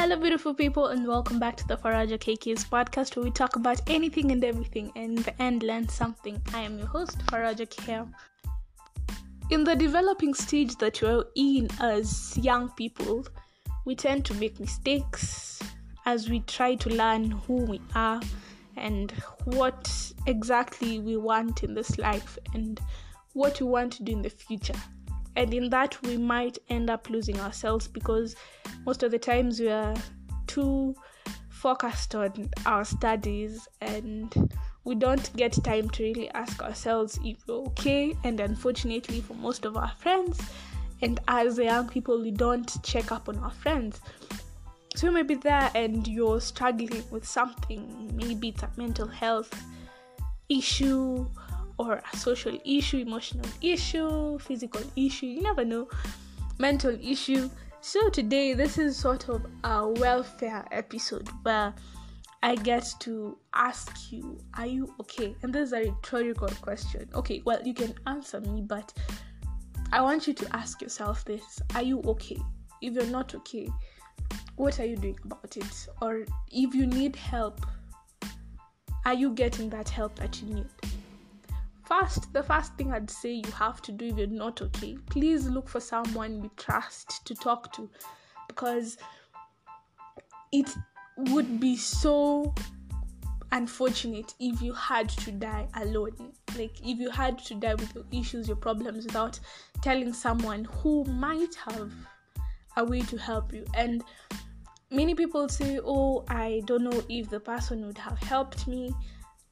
Hello, beautiful people, and welcome back to the Faraja KK's podcast where we talk about anything and everything and in the end learn something. I am your host, Faraja K. In the developing stage that we're in as young people, we tend to make mistakes as we try to learn who we are and what exactly we want in this life and what we want to do in the future and in that we might end up losing ourselves because most of the times we are too focused on our studies and we don't get time to really ask ourselves if we're okay. And unfortunately for most of our friends and as young people we don't check up on our friends. So you may be there and you're struggling with something maybe it's a mental health issue or a social issue, emotional issue, physical issue, you never know, mental issue. So today, this is sort of a welfare episode where I get to ask you, Are you okay? And this is a rhetorical question. Okay, well, you can answer me, but I want you to ask yourself this Are you okay? If you're not okay, what are you doing about it? Or if you need help, are you getting that help that you need? First, the first thing I'd say you have to do if you're not okay, please look for someone you trust to talk to because it would be so unfortunate if you had to die alone. Like, if you had to die with your issues, your problems, without telling someone who might have a way to help you. And many people say, Oh, I don't know if the person would have helped me.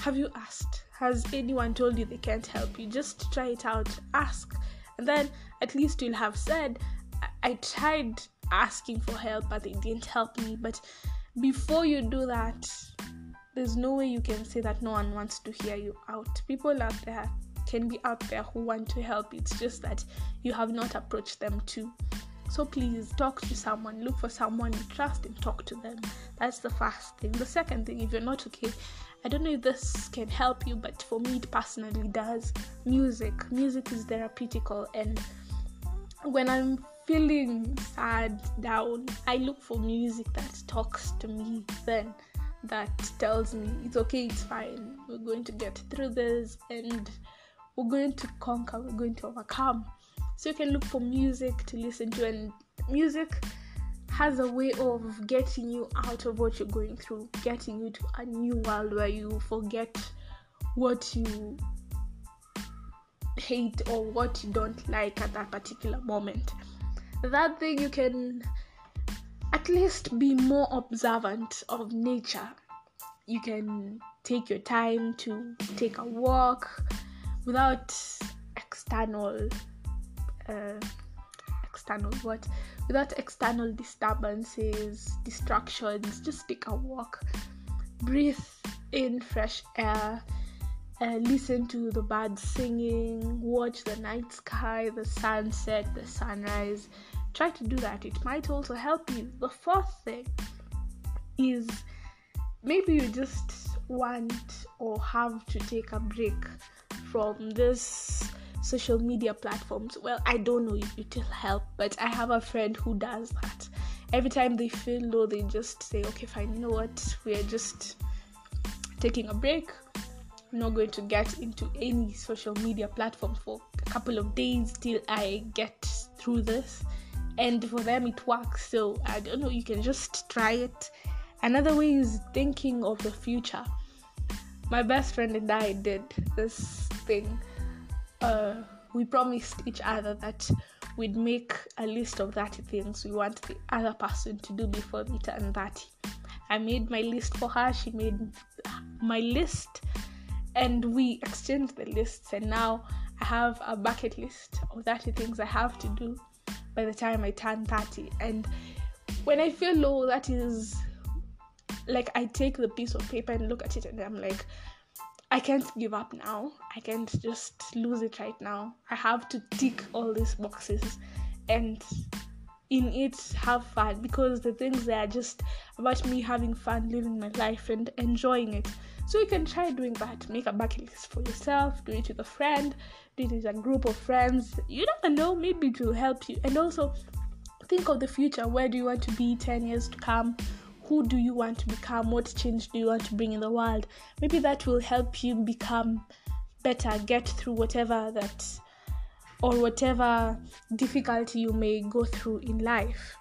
Have you asked? Has anyone told you they can't help you? Just try it out. Ask. And then at least you'll have said, I, I tried asking for help, but they didn't help me. But before you do that, there's no way you can say that no one wants to hear you out. People out there can be out there who want to help. It's just that you have not approached them too. So please talk to someone, look for someone you trust and talk to them. That's the first thing. The second thing, if you're not okay, I don't know if this can help you, but for me, it personally does. Music. Music is therapeutical, and when I'm feeling sad, down, I look for music that talks to me, then that tells me it's okay, it's fine, we're going to get through this, and we're going to conquer, we're going to overcome. So you can look for music to listen to, and music has a way of getting you out of what you're going through, getting you to a new world where you forget what you hate or what you don't like at that particular moment. That thing you can at least be more observant of nature. You can take your time to take a walk without external uh, external what without external disturbances distractions just take a walk breathe in fresh air uh, listen to the birds singing watch the night sky the sunset the sunrise. Try to do that. It might also help you. The fourth thing is maybe you just want or have to take a break from this social media platforms. Well, I don't know if it will help, but I have a friend who does that. Every time they feel low, they just say, okay, fine, you know what, we're just taking a break. I'm not going to get into any social media platform for a couple of days till I get through this. And for them, it works. So I don't know, you can just try it. Another way is thinking of the future. My best friend and I did this thing uh, we promised each other that we'd make a list of 30 things we want the other person to do before we turn 30. I made my list for her, she made my list, and we exchanged the lists. And now I have a bucket list of 30 things I have to do by the time I turn 30. And when I feel low, that is like I take the piece of paper and look at it, and I'm like, I can't give up now. I can't just lose it right now. I have to tick all these boxes and in it have fun because the things that are just about me having fun, living my life and enjoying it. So you can try doing that. Make a bucket list for yourself, do it with a friend, do it with a group of friends. You never know, maybe it will help you. And also think of the future. Where do you want to be 10 years to come? Who do you want to become? What change do you want to bring in the world? Maybe that will help you become better, get through whatever that or whatever difficulty you may go through in life.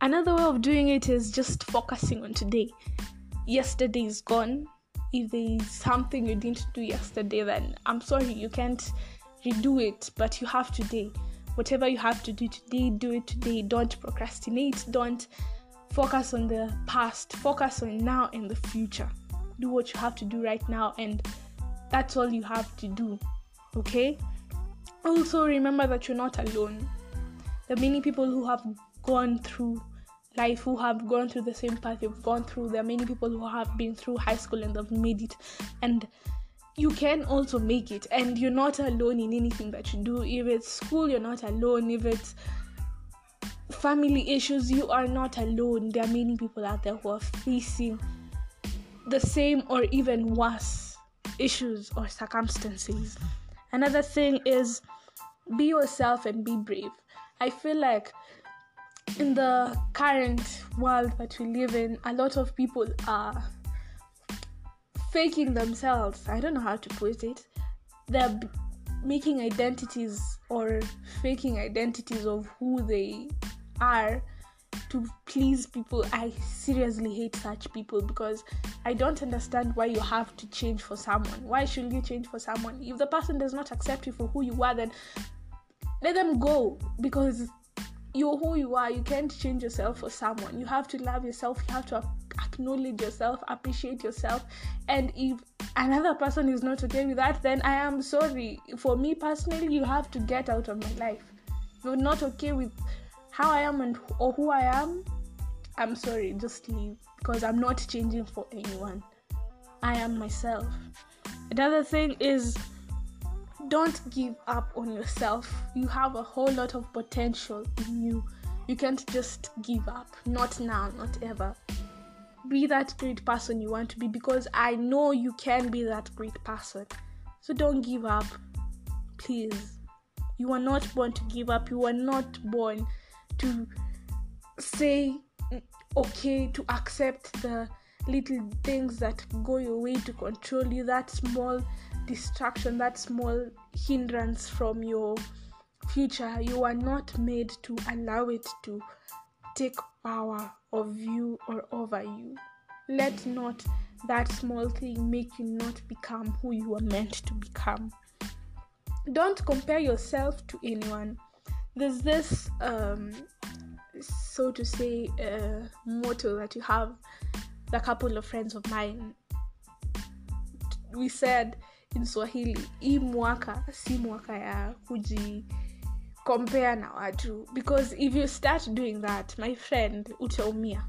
Another way of doing it is just focusing on today. Yesterday is gone. If there is something you didn't do yesterday, then I'm sorry, you can't redo it, but you have today. Whatever you have to do today, do it today. Don't procrastinate. Don't focus on the past. Focus on now and the future. Do what you have to do right now, and that's all you have to do. Okay? Also, remember that you're not alone. There are many people who have gone through life, who have gone through the same path you've gone through. There are many people who have been through high school and have made it. And you can also make it. And you're not alone in anything that you do. If it's school, you're not alone. If it's family issues, you are not alone. There are many people out there who are facing the same or even worse issues or circumstances. Another thing is be yourself and be brave. I feel like in the current world that we live in, a lot of people are faking themselves. I don't know how to put it. They're b- making identities or faking identities of who they are to please people. I seriously hate such people because I don't understand why you have to change for someone. Why should you change for someone? If the person does not accept you for who you are, then let them go because you're who you are. You can't change yourself for someone. You have to love yourself. You have to acknowledge yourself, appreciate yourself. And if another person is not okay with that, then I am sorry. For me personally, you have to get out of my life. You're not okay with how I am and or who I am, I'm sorry. Just leave because I'm not changing for anyone. I am myself. Another thing is don't give up on yourself. You have a whole lot of potential in you. You can't just give up. Not now, not ever. Be that great person you want to be because I know you can be that great person. So don't give up. Please. You are not born to give up. You are not born to say okay, to accept the little things that go your way to control you, that small distraction, that small hindrance from your future. You are not made to allow it to take power of you or over you. Let not that small thing make you not become who you are meant to become. Don't compare yourself to anyone. There's this, um, so to say, uh, motto that you have. A couple of friends of mine, we said in Swahili, hii mwaka si mwaka ya kuji compare na watu because if you start doing that my friend utaumia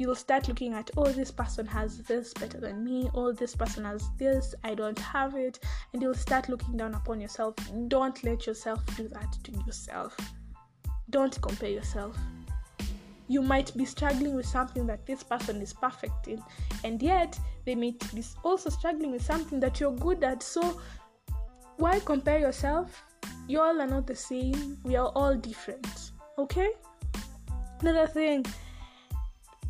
you'll start looking at oh this person has this better than me. Oh this person has this. I don't have it. And you'll start looking down upon yourself. Don't let yourself do that to yourself. Don't compare yourself. You might be struggling with something that this person is perfect in and yet they may be also struggling with something that you're good at. So why compare yourself? You all are not the same. We are all different. Okay? Another thing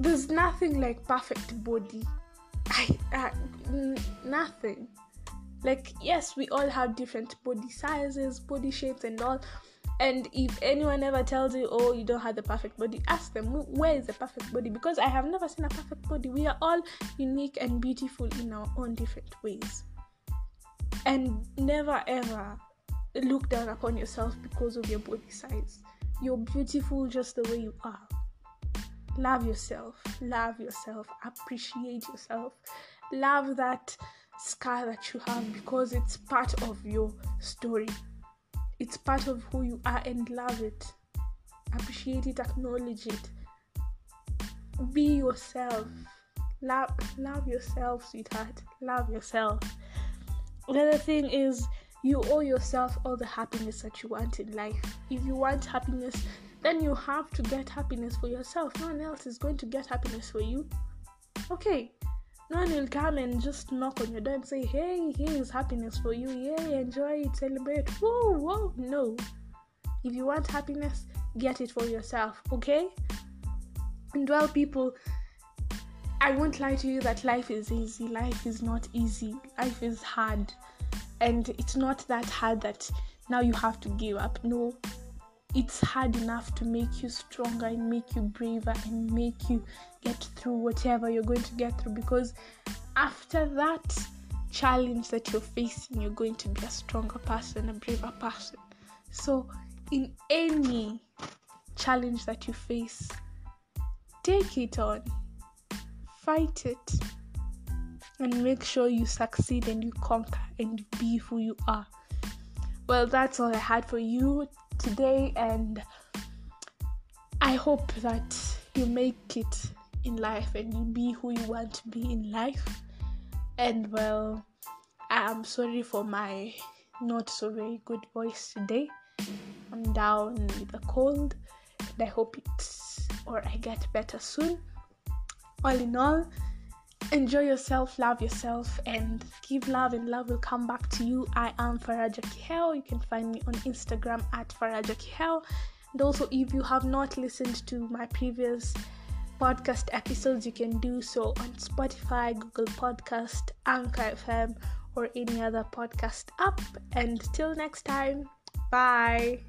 there's nothing like perfect body. I, I n- nothing. Like yes we all have different body sizes body shapes and all. And if anyone ever tells you oh you don't have the perfect body ask them where is the perfect body? Because i have never seen a perfect body. We are all unique and beautiful in our own different ways. And never ever look down upon yourself because of your body size. You're beautiful just the way you are love yourself. Love yourself. Appreciate yourself. Love that scar that you have because it's part of your story. It's part of who you are and love it. Appreciate it. Acknowledge it. Be yourself. Love love yourself sweetheart. Love yourself. Another thing is you owe yourself all the happiness that you want in life. If you want happiness then you have to get happiness for yourself no one else is going to get happiness for you okay no one will come and just knock on your door and say, hey, here's happiness for you. Yay, enjoy it, celebrate. Whoa, whoa, no. If you want happiness, get it for yourself, okay? And well, people, I won't lie to you that life is easy. Life is not easy. Life is hard. And it's not that hard that now you have to give up. No, it's hard enough to make you stronger and make you braver and make you get through whatever you're going to get through because after that challenge that you're facing, you're going to be a stronger person, a braver person. So, in any challenge that you face, take it on, fight it, and make sure you succeed and you conquer and be who you are. Well, that's all I had for you today, and I hope that you make it in life and you be who you want to be in life. And well, I am sorry for my not so very good voice today. I'm down with a cold, and I hope it's or I get better soon. All in all, enjoy yourself, love yourself, and give love, and love will come back to you. I am Faraja Kihel. You can find me on Instagram at Faraja Kihel. And also, if you have not listened to my previous podcast episodes, you can do so on Spotify, Google Podcast, Anchor FM, or any other podcast app. And till next time, bye.